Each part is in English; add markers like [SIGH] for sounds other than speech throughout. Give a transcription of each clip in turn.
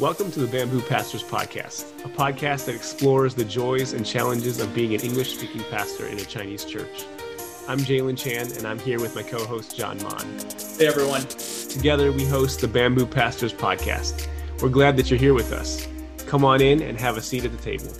Welcome to the Bamboo Pastors Podcast, a podcast that explores the joys and challenges of being an English speaking pastor in a Chinese church. I'm Jalen Chan, and I'm here with my co host, John Mon. Hey, everyone. Together, we host the Bamboo Pastors Podcast. We're glad that you're here with us. Come on in and have a seat at the table.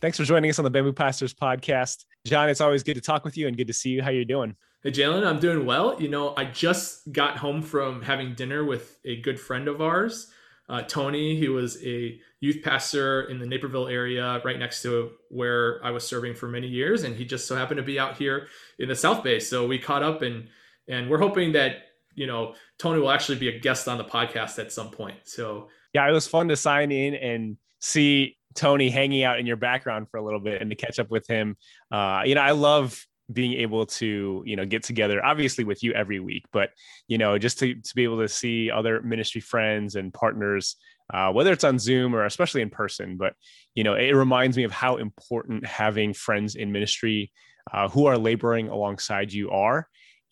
Thanks for joining us on the Bamboo Pastors Podcast. John, it's always good to talk with you and good to see you. How you doing? Hey, Jalen, I'm doing well. You know, I just got home from having dinner with a good friend of ours, uh, Tony. He was a youth pastor in the Naperville area, right next to where I was serving for many years, and he just so happened to be out here in the South Bay. So we caught up, and and we're hoping that you know Tony will actually be a guest on the podcast at some point. So yeah, it was fun to sign in and see Tony hanging out in your background for a little bit and to catch up with him. Uh, you know, I love being able to you know get together obviously with you every week but you know just to, to be able to see other ministry friends and partners uh, whether it's on zoom or especially in person but you know it reminds me of how important having friends in ministry uh, who are laboring alongside you are.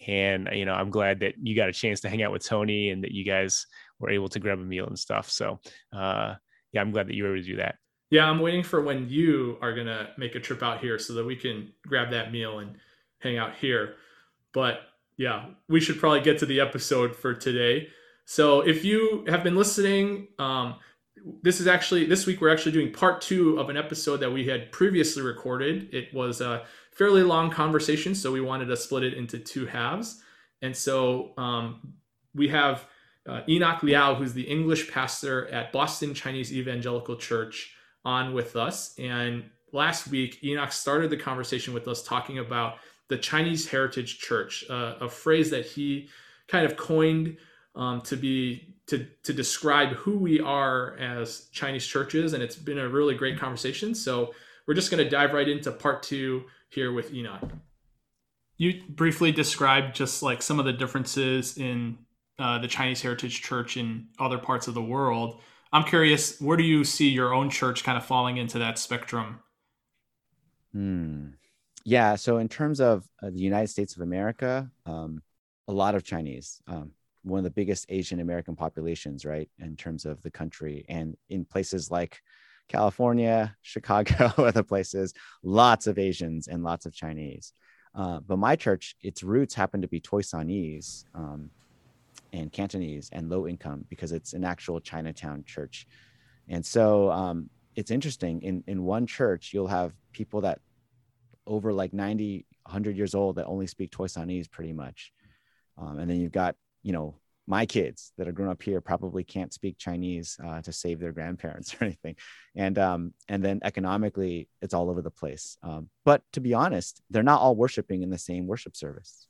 And you know i'm glad that you got a chance to hang out with tony and that you guys were able to grab a meal and stuff. So uh, yeah i'm glad that you were able to do that yeah, I'm waiting for when you are going to make a trip out here so that we can grab that meal and hang out here. But yeah, we should probably get to the episode for today. So if you have been listening, um, this is actually this week we're actually doing part two of an episode that we had previously recorded. It was a fairly long conversation, so we wanted to split it into two halves. And so um, we have uh, Enoch Liao, who's the English pastor at Boston Chinese Evangelical Church on with us. And last week, Enoch started the conversation with us talking about the Chinese Heritage Church, uh, a phrase that he kind of coined um, to be to to describe who we are as Chinese churches, and it's been a really great conversation. So we're just going to dive right into part two here with Enoch. You briefly described just like some of the differences in uh, the Chinese Heritage Church in other parts of the world. I'm curious, where do you see your own church kind of falling into that spectrum? Hmm. Yeah. So, in terms of uh, the United States of America, um, a lot of Chinese, um, one of the biggest Asian American populations, right, in terms of the country, and in places like California, [LAUGHS] Chicago, [LAUGHS] other places, lots of Asians and lots of Chinese. Uh, but my church, its roots happen to be Toisanese. Um, and Cantonese and low income because it's an actual Chinatown church. And so um, it's interesting. In, in one church, you'll have people that over like 90, 100 years old that only speak Toisanese pretty much. Um, and then you've got, you know, my kids that are grown up here probably can't speak Chinese uh, to save their grandparents [LAUGHS] or anything, and um, and then economically it's all over the place. Um, but to be honest, they're not all worshiping in the same worship service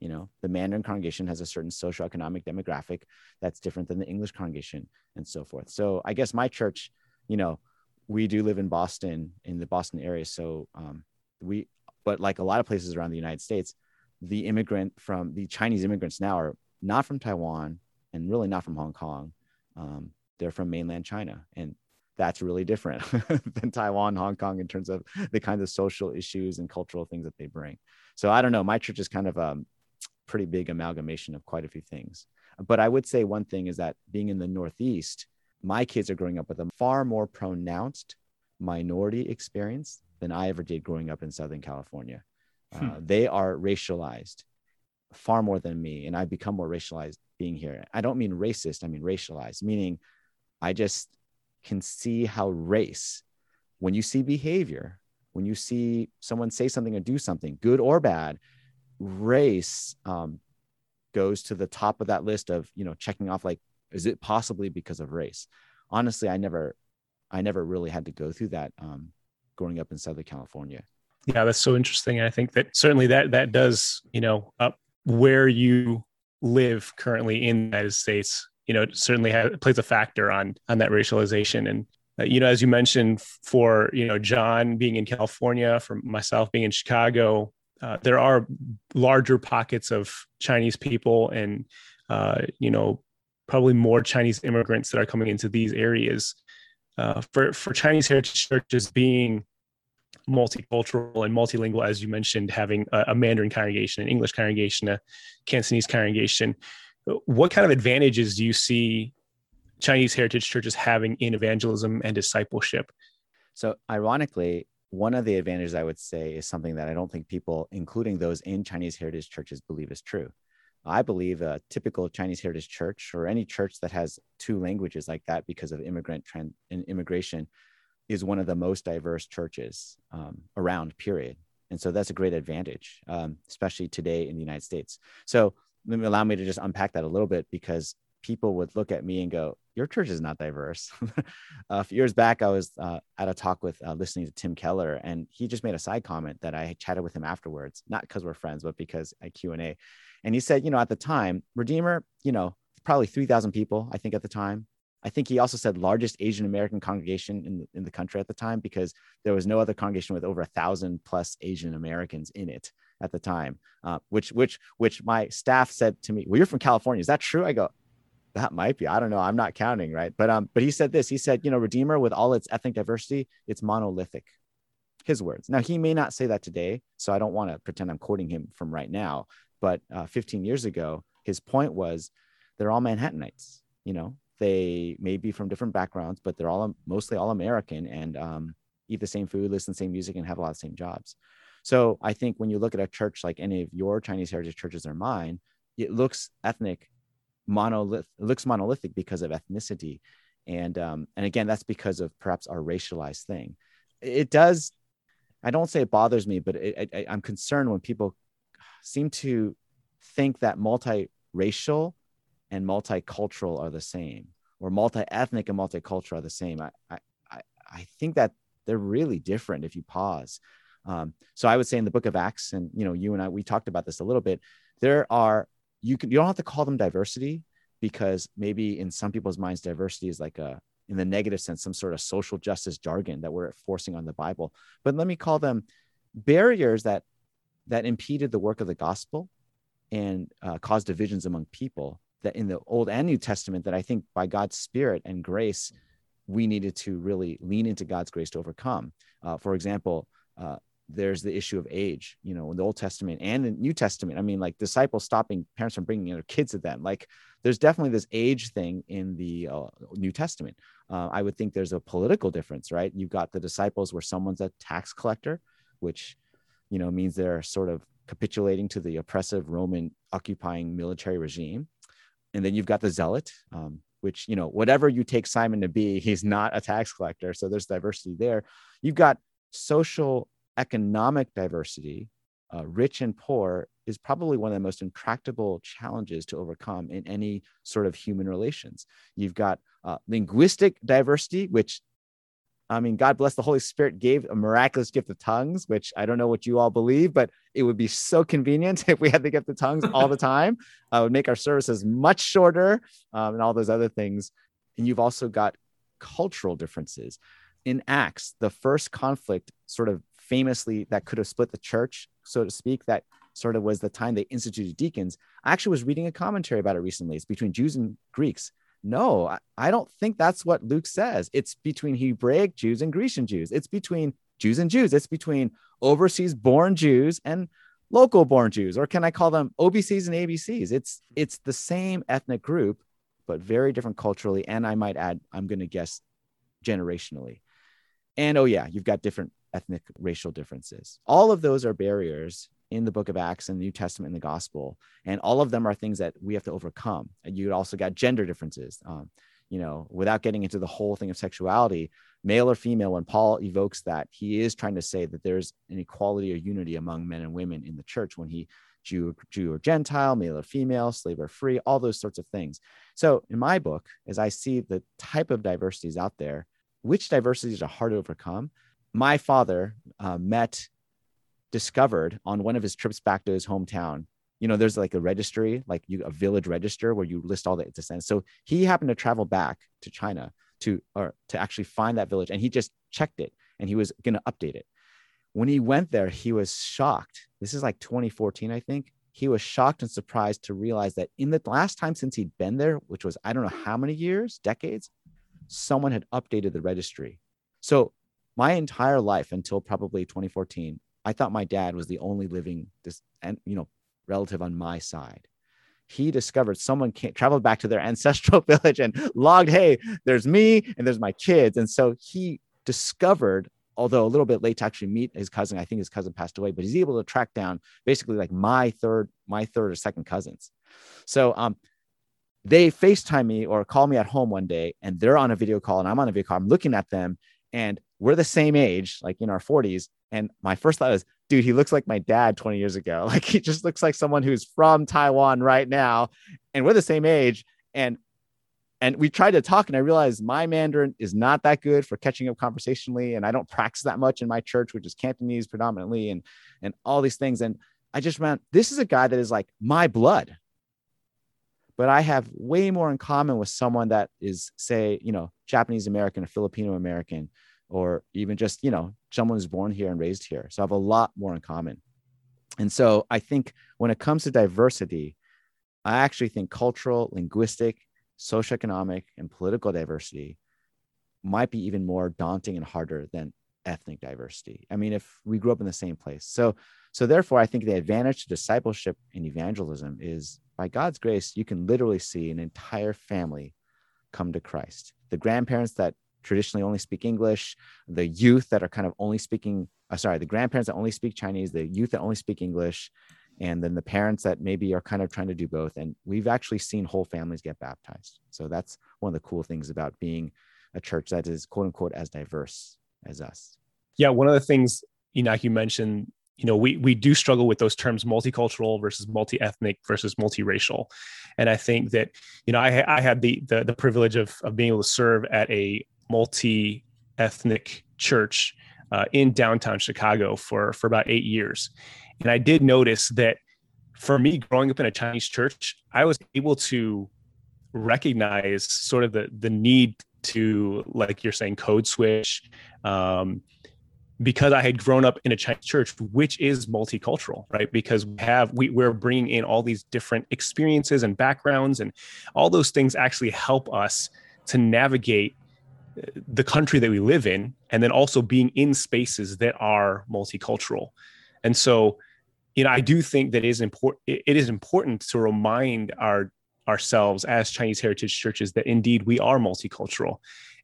you know the mandarin congregation has a certain socioeconomic demographic that's different than the english congregation and so forth. So i guess my church you know we do live in boston in the boston area. So um, we but like a lot of places around the united states the immigrant from the chinese immigrants now are not from taiwan and really not from hong kong. Um, they're from mainland china. And that's really different [LAUGHS] than taiwan hong kong in terms of the kinds of social issues and cultural things that they bring. So i don't know. My church is kind of um, pretty big amalgamation of quite a few things. But I would say one thing is that being in the Northeast, my kids are growing up with a far more pronounced minority experience than I ever did growing up in Southern California. Hmm. Uh, they are racialized far more than me, and I've become more racialized being here. I don't mean racist, I mean racialized, meaning I just can see how race, when you see behavior, when you see someone say something or do something, good or bad, race um, goes to the top of that list of you know checking off like is it possibly because of race? Honestly i never i never really had to go through that um, growing up in southern california. Yeah that's so interesting i think that certainly that that does you know up where you live currently in the united states you know certainly has, plays a factor on on that racialization and uh, you know as you mentioned for you know john being in california for myself being in chicago uh, there are larger pockets of chinese people and uh, you know probably more chinese immigrants that are coming into these areas uh, for for chinese heritage churches being multicultural and multilingual, as you mentioned, having a, a, Mandarin congregation, an English congregation, a Cantonese congregation. What kind of advantages do you see Chinese heritage churches having in evangelism and discipleship? So, ironically, one of the advantages I would say is something that I don't think people, including those in Chinese heritage churches, believe is true. I believe a typical Chinese heritage church or any church that has two languages like that because of immigrant trend and immigration is one of the most diverse churches um, around, period. And so that's a great advantage, um, especially today in the United States. So allow me to just unpack that a little bit because people would look at me and go, Your church is not diverse. [LAUGHS] a few years back, I was uh, at a talk with uh, listening to Tim Keller, and he just made a side comment that I chatted with him afterwards, not because we're friends, but because I Q&A. And he said, You know, at the time, Redeemer, you know, probably 3,000 people, I think at the time. I think he also said largest Asian American congregation in the, in the country at the time because there was no other congregation with over a thousand plus Asian Americans in it at the time. Uh, which which which my staff said to me, "Well, you're from California. Is that true?" I go, "That might be. I don't know. I'm not counting, right?" But um, but he said this. He said, "You know, Redeemer with all its ethnic diversity, it's monolithic." His words. Now he may not say that today, so I don't want to pretend I'm quoting him from right now. But uh, 15 years ago, his point was, they're all Manhattanites. You know, they may be from different backgrounds, but they're all mostly all American and um, eat the same food, listen to the same music, and have a lot of same jobs. So I think when you look at a church like any of your Chinese heritage churches or mine, it looks ethnic, monolith. Looks monolithic because of ethnicity, and um, and again, that's because of perhaps our racialized thing. It does. I don't say it bothers me, but it, I, I'm concerned when people seem to think that multiracial and multicultural are the same, or multi-ethnic and multicultural are the same. I, I, I think that they're really different if you pause. Um, so I would say in the book of Acts, and you know, you and I, we talked about this a little bit. There are you can you don't have to call them diversity because maybe in some people's minds diversity is like a in the negative sense some sort of social justice jargon that we're forcing on the Bible. But let me call them barriers that that impeded the work of the gospel and uh, caused divisions among people that in the Old and New Testament that I think by God's Spirit and grace, we needed to really lean into God's grace to overcome. Uh, for example, uh, there's the issue of age, you know, in the Old Testament and the New Testament. I mean, like disciples stopping parents from bringing their kids to them. Like, there's definitely this age thing in the uh, New Testament. Uh, I would think there's a political difference, right? You've got the disciples where someone's a tax collector, which, you know, means they're sort of capitulating to the oppressive Roman occupying military regime and then you've got the zealot um, which you know whatever you take simon to be [LAUGHS] he's not a tax collector so there's diversity there you've got social economic diversity uh, rich and poor is probably one of the most intractable challenges to overcome in any sort of human relations you've got uh, linguistic diversity which I mean, God bless the Holy Spirit gave a miraculous gift of tongues, which I don't know what you all believe, but it would be so convenient [LAUGHS] if we had the gift of tongues all the time. [LAUGHS] Uh, would make our services much shorter um, and all those other things. And you've also got cultural differences. In Acts, the first conflict, sort of famously, that could have split the church, so to speak, that sort of was the time they instituted deacons. I actually was reading a commentary about it recently. It's between Jews and Greeks. No, I don't think that's what Luke says. It's between Hebraic Jews and Grecian Jews. It's between Jews and Jews. It's between overseas born Jews and local born Jews, or can I call them OBCs and ABCs? It's it's the same ethnic group, but very different culturally, and I might add, I'm going to guess, generationally. And oh yeah, you've got different ethnic racial differences. All of those are barriers in the book of Acts and the New Testament and the gospel. And all of them are things that we have to overcome. And you also got gender differences. Um, you know, without getting into the whole thing of sexuality, male or female, when Paul evokes that, he is trying to say that there's an equality or unity among men and women in the church when he Jew, Jew or Gentile, male or female, slave or free, all those sorts of things. So in my book, as I see the type of diversities out there, which diversities are hard to overcome? My father uh, met discovered on one of his trips back to his hometown you know, there's like a registry, like you a village register where you list all the descendants. So he happened to travel back to China to or to actually find that village, and he just checked it and he was going to update it. When he went there, he was shocked. This is like 2014, I think. He was shocked and surprised to realize that in the last time since he'd been there, which was I don't know how many years, decades, someone had updated the registry. So my entire life until probably 2014, I thought my dad was the only living this and you know relative on my side. He discovered someone traveled back to their [LAUGHS] ancestral village and logged, hey, there's me and there's my kids. And so he discovered, although a little bit late to actually meet his cousin. I think his cousin passed away, but he's able to track down basically like my third, my third or second cousins. So um, they FaceTime me or call me at home one day and they're on a video call and I'm on a video call. I'm looking at them and we're the same age, like in our 40s. And my first thought is, dude, he looks like my dad 20 years ago. [LAUGHS] Like he just looks like someone who's from Taiwan right now. And we're the same age. And and we tried to talk, and I realized my Mandarin is not that good for catching up conversationally. And I don't [LAUGHS] practice that much in my church, which is Cantonese predominantly, and and all these things. And I just meant this is a guy that is like my blood. But I have way more in common with someone that is, say, you know, Japanese American or Filipino American or even just you know someone who's born here and raised here. So i have a lot more in common. And so i think when it comes to diversity i actually think cultural linguistic socioeconomic and political diversity might be even more daunting and harder than ethnic diversity. I mean if we grew up in the same place. So so therefore i think the advantage to discipleship and evangelism is by god's grace you can literally see an entire family come to christ. The grandparents that traditionally only speak English, the youth that are kind of only speaking, uh, sorry, the grandparents that only speak Chinese, the youth that only speak English, and then the parents that maybe are kind of trying to do both. And we've actually seen whole families get baptized. So that's one of the cool things about being a church that is quote unquote as diverse as us. Yeah, one of the things Enoch you mentioned you know we we do struggle with those terms multicultural versus multi-ethnic versus multiracial and i think that you know i, I had the, the the privilege of, of being able to serve at a multi ethnic church uh, in downtown Chicago for, for about eight years. And I did notice that for me, growing up in a Chinese church, I was able to recognize sort of the, the need to, like you're saying, code switch. Um, because I had grown up in a Chinese church, which is multicultural, right? Because we have we, we're bringing in all these different experiences and backgrounds, and all those things actually help us to navigate the country that we live in and then also being in spaces that are multicultural. And so you know i do think that it is important it is important to remind our ourselves as chinese heritage churches that indeed we are multicultural.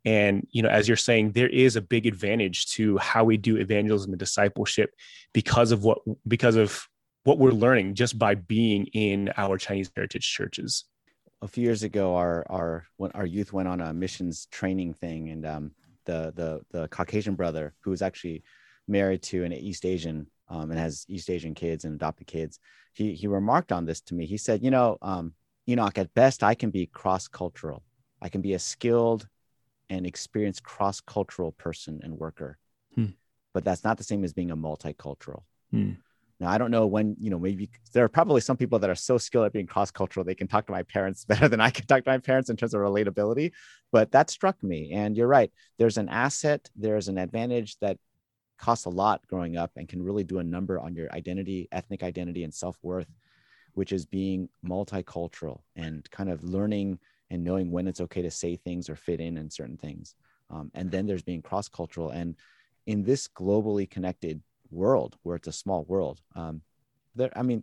And you know as you're saying there is a big advantage to how we do evangelism and discipleship because of what because of what we're learning just by being in our chinese heritage churches a few years ago, our our when our youth went on a missions training thing, and um, the the the Caucasian brother who was actually married to an East Asian um, and has East Asian kids and adopted kids, he he remarked on this to me. He said, you know, um, Enoch, at best, I can be cross cultural. I can be a skilled and experienced cross cultural person and worker, hmm. but that's not the same as being a multicultural. Hmm. Now, I don't know when, you know, maybe there are probably some people that are so skilled at being cross cultural, they can talk to my parents [LAUGHS] better than I can talk to my parents in terms of relatability. But that struck me. And you're right. There's an asset, there's an advantage that costs a lot growing up and can really do a number on your identity, ethnic identity, and self worth, which is being multicultural and kind of learning and knowing when it's okay to say things or fit in in certain things. Um, and then there's being cross cultural. And in this globally connected world where it's a small world um, there i mean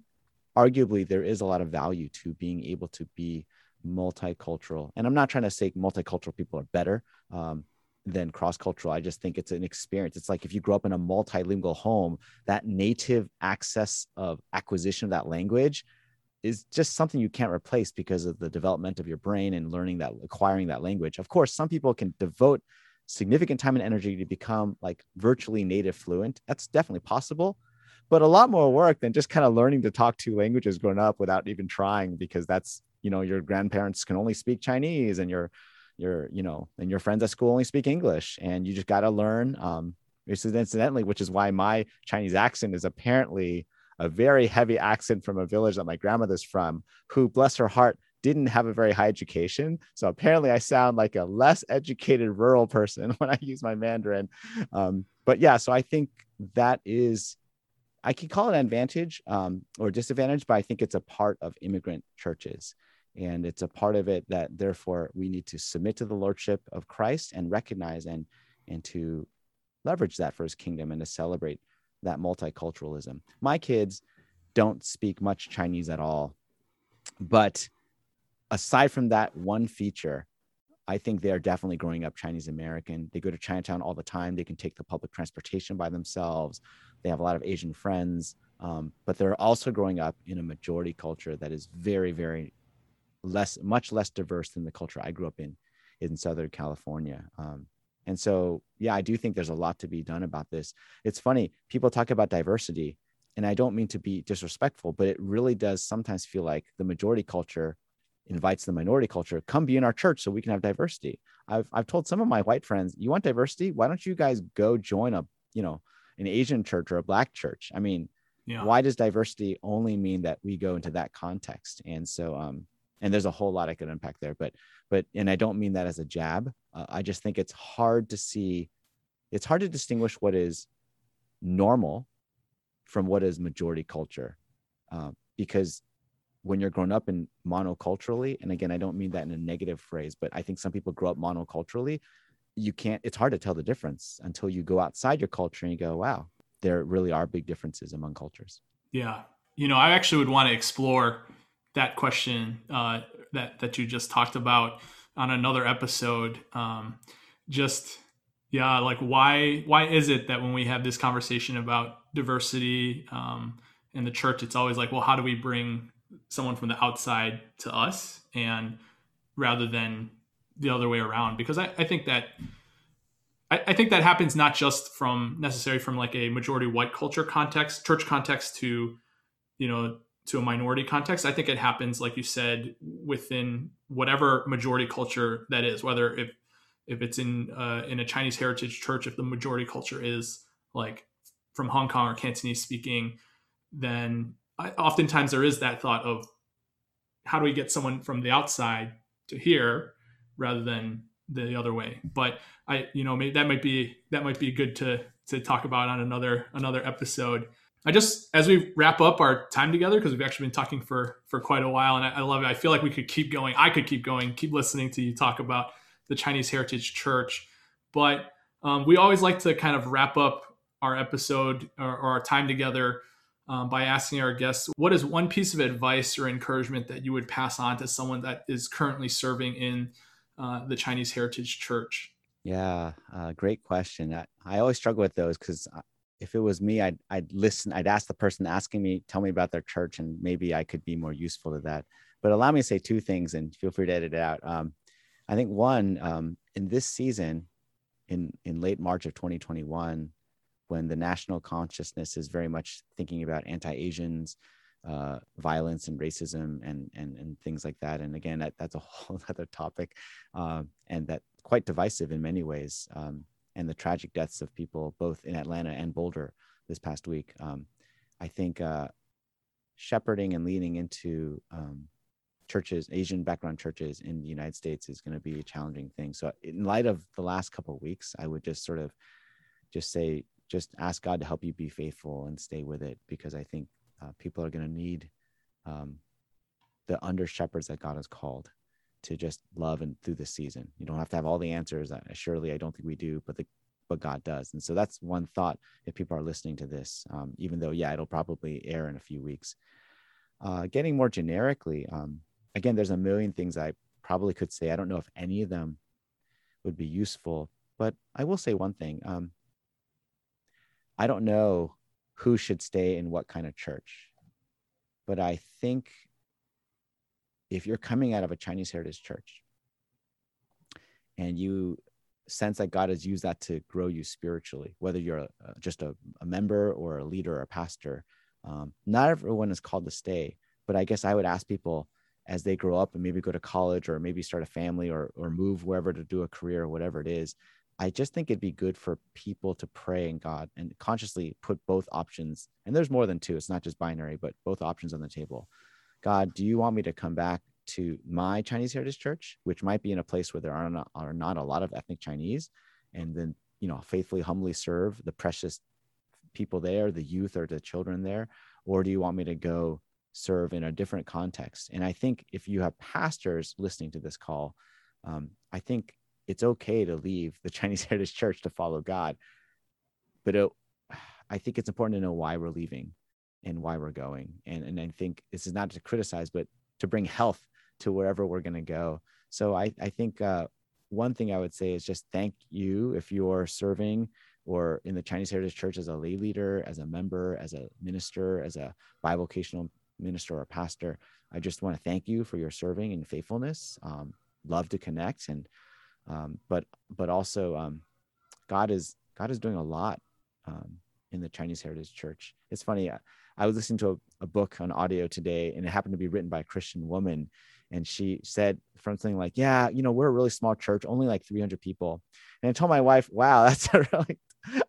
arguably there is a lot of value to being able to be multicultural. And i'm not trying to say multicultural people are better um, than cross-cultural. I just think it's an experience. It's like if you grow up in a multilingual home that native access of acquisition of that language is just something you can't replace because of the development of your brain and learning that acquiring that language. Of course some people can devote significant time and energy to become like virtually native fluent. That's definitely possible, but a lot more work than just kind of learning to talk two languages growing up without even trying because that's, you know, your grandparents can only speak Chinese and your, your, you know, and your friends at school only speak English and you just got to learn. Um, incidentally, which is why my Chinese accent is apparently a very heavy accent from a village that my grandmother's from, who, bless her heart, didn't have a very high education. So apparently, I sound like a less educated rural person [LAUGHS] when I use my Mandarin. Um, but yeah, so I think that is, I can call it an advantage um, or disadvantage, but I think it's a part of immigrant churches. And it's a part of it that therefore we need to submit to the lordship of Christ and recognize and and to leverage that for his kingdom and to celebrate that multiculturalism. My kids don't speak much Chinese at all, but aside from that one feature, I think they are definitely growing up Chinese American. They go to Chinatown all the time. They can take the public transportation by themselves. They have a lot of Asian friends, um, but they're also growing up in a majority culture that is very, very less, much less diverse than the culture I grew up in in Southern California. Um, and so, yeah, I do think there's a lot to be done about this. It's funny, people talk about diversity, and I don't mean to be disrespectful, but it really does sometimes feel like the majority culture invites the minority culture come be in our church so we can have diversity. I've, I've told some of my white friends you want diversity? Why don't you guys go join a you know an asian church or a black church? I mean yeah. why does diversity only mean that we go into that context? And so um and there's a whole lot i could unpack there but but and i don't mean that as a jab. Uh, i just think it's hard to see it's hard to distinguish what is normal from what is majority culture. Uh, because when you're grown up in monoculturally and again i don't mean that in a negative phrase but i think some people grow up monoculturally you can't it's hard to tell the difference until you go outside your culture and you go wow there really are big differences among cultures. Yeah. You know i actually would want to explore that question uh, that that you just talked about on another episode. Um, just yeah like why why is it that when we have this conversation about diversity um, in the church it's always like well how do we bring someone from the outside to us and rather than the other way around. Because I, I think that I, I, think that happens not just from necessary from like a majority white culture context church context to you know to a minority context. I think it happens like you said within whatever majority culture that is whether if if it's in uh, in a chinese heritage church if the majority culture is like from hong kong or cantonese speaking then Oftentimes there is that thought of how do we get someone from the outside to here rather than the other way? But i you know maybe that might be that might be good to to talk about on another another episode. I just as we wrap up our time together because we've actually been talking for for quite a while and I, I, love it. I feel like we could keep going i could keep going keep listening to you talk about the chinese heritage church. But um, we always like to kind of wrap up our episode or, or our time together um, by asking our guests what is one piece of advice or encouragement that you would pass on to someone that is currently serving in uh, the Chinese Heritage Church? Yeah, uh, great question. I, I, always struggle with those because uh, if it was me, I'd, I'd listen, I'd ask the person asking me, tell me about their church, and maybe I could be more useful to that. But allow me to say two things and feel free to edit it out. Um, I think one, um, in this season, in, in late March of 2021, when the national consciousness is very much thinking about anti-Asians, uh, violence and racism and, and and things like that. And again, that, that's a [LAUGHS] whole other topic, uh, and that quite divisive in many ways. Um, and the tragic deaths of people both in Atlanta and Boulder this past week. Um, I think uh, shepherding and leaning into um, churches, Asian background churches in the United States is going to be a challenging thing. So, in light of the last couple of weeks, I would just sort of just say just ask God to help you be faithful and stay with it because I think uh, people are going to need um, the under shepherds that God has called to just love and through this season. You don't have to have all the answers. I, surely, I don't think we do, but the but God does. And so that's one thought if people are listening to this, um, even though, yeah, it'll probably air in a few weeks. Uh, getting more generically, um, again, there's a million things I probably could say. I don't know if any of them would be useful, but I will say one thing. Um, I don't know who should stay in what kind of church, but I think if you're coming out of a Chinese heritage church and you sense that God has used that to grow you spiritually, whether you're a, just a, a, member or a leader or a pastor, um, not everyone is called to stay. But I guess I would ask people as they grow up and maybe go to college or maybe start a family or, or move wherever to do a career or whatever it is, I just think it'd be good for people to pray in God and consciously put both options. And there's more than two. It's not just binary, but both options on the table. God, do you want me to come back to my Chinese Heritage Church, which might be in a place where there are not, are not a lot of ethnic Chinese, and then you know faithfully, humbly serve the precious people there, the youth or the children there, or do you want me to go serve in a different context? And I think if you have pastors listening to this call, um, I think it's okay to leave the [LAUGHS] Chinese Heritage Church to follow God, but it, I think it's important to know why we're leaving and why we're going. And and I think this is not to criticize, but to bring health to wherever we're going to go. So I I think uh, one thing I would say is just thank you if you're serving or in the Chinese Heritage Church as a lay leader, as a member, as a minister, as a bivocational minister or pastor. I just want to thank you for your serving and faithfulness. Um, love to connect and um, but but also um, God is God is doing a lot um, in the Chinese Heritage Church. It's funny. I, I was listening to a, a, book on audio today, and it happened to be written by a Christian woman, and she said from something like, "Yeah, you know, we're a really small church, only like 300 people." And I told my wife, "Wow, [LAUGHS] that's a really."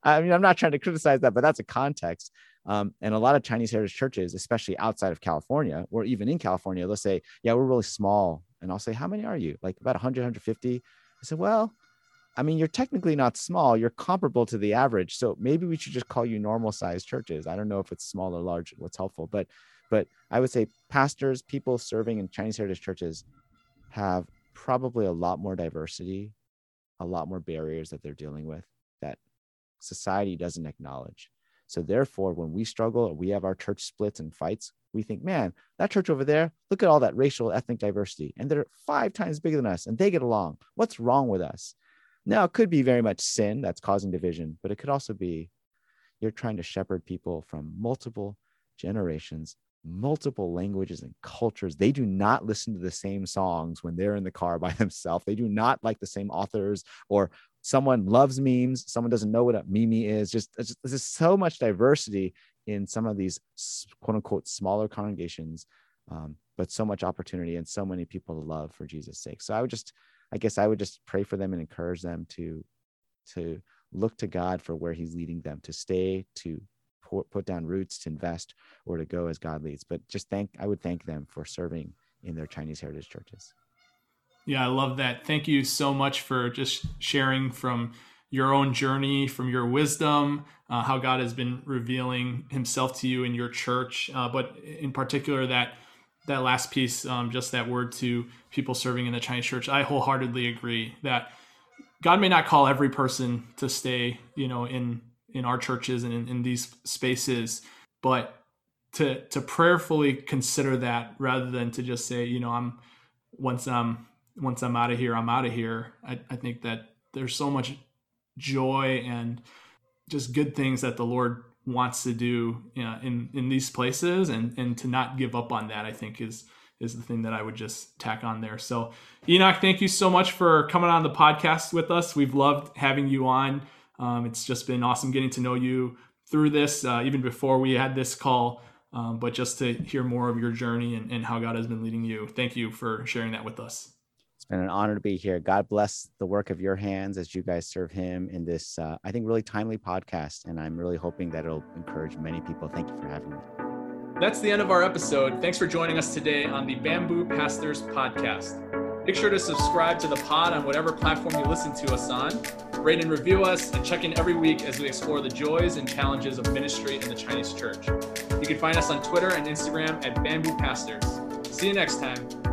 I mean, I'm not trying to criticize that, but that's a context. Um, and a lot of Chinese heritage churches, especially outside of California or even in California, they'll say, "Yeah, we're really small." And I'll say, "How many are you?" Like about 100, 150. I said, "Well, I mean, you're technically not small. You're comparable to the average. So maybe we should just call you normal sized churches. I don't know if it's small or large, what's helpful, but but I would say pastors, people serving in Chinese heritage churches have probably a lot more diversity, a lot more barriers that they're dealing with that society doesn't acknowledge. So therefore, when we struggle or we have our church splits and fights, we think, man, that church over there, look at all that racial ethnic diversity. And they're five times bigger than us and they get along. What's wrong with us? Now, it could be very much sin that's causing division, but it could also be you're trying to shepherd people from multiple generations, multiple languages and cultures. They do not listen to the same songs when they're in the car by [LAUGHS] themselves. They do not like the same authors, or someone loves memes, someone doesn't know what a meme is. Just, just there's so much diversity in some of these quote unquote smaller congregations, um, but so much opportunity and so many people to love for Jesus' sake. So I would just I guess I would just pray for them and encourage them to to look to God for where He's leading them to stay, to put, put down roots, to invest, or to go as God leads. But just thank I would thank them for serving in their Chinese heritage churches. Yeah, I love that. Thank you so much for just sharing from your own journey, from your wisdom, uh, how God has been revealing Himself to you in your church, uh, but in particular that that last piece, um, just that word to people serving in the Chinese church, I wholeheartedly agree that God may not call every person to stay, you know, in in our churches and in, in these spaces, but to to prayerfully consider that rather than to just say, you know, I'm once I'm once I'm out of here, I'm out of here. I, I think that there's so much joy and just good things that the Lord wants to do you know, in in these places. And and to not give up on that i think is is the thing that i would just tack on there. So enoch thank you so much for coming on the podcast with us. We've loved having you on. Um, it's just been awesome getting to know you through this uh, even before we had this call. Um, but just to hear more of your journey and, and how god has been leading you thank you for sharing that with us it's been an honor to be here. God bless the work of your hands as you guys serve Him in this, uh, I think, really timely podcast. And I'm really hoping that it'll encourage many people. Thank you for having me. That's the end of our episode. Thanks for joining us today on the Bamboo Pastors Podcast. Make sure to subscribe to the pod on whatever platform you listen to us on. Rate and review us, and check in every week as we explore the joys and challenges of ministry in the Chinese church. You can find us on Twitter and Instagram at Bamboo Pastors. See you next time.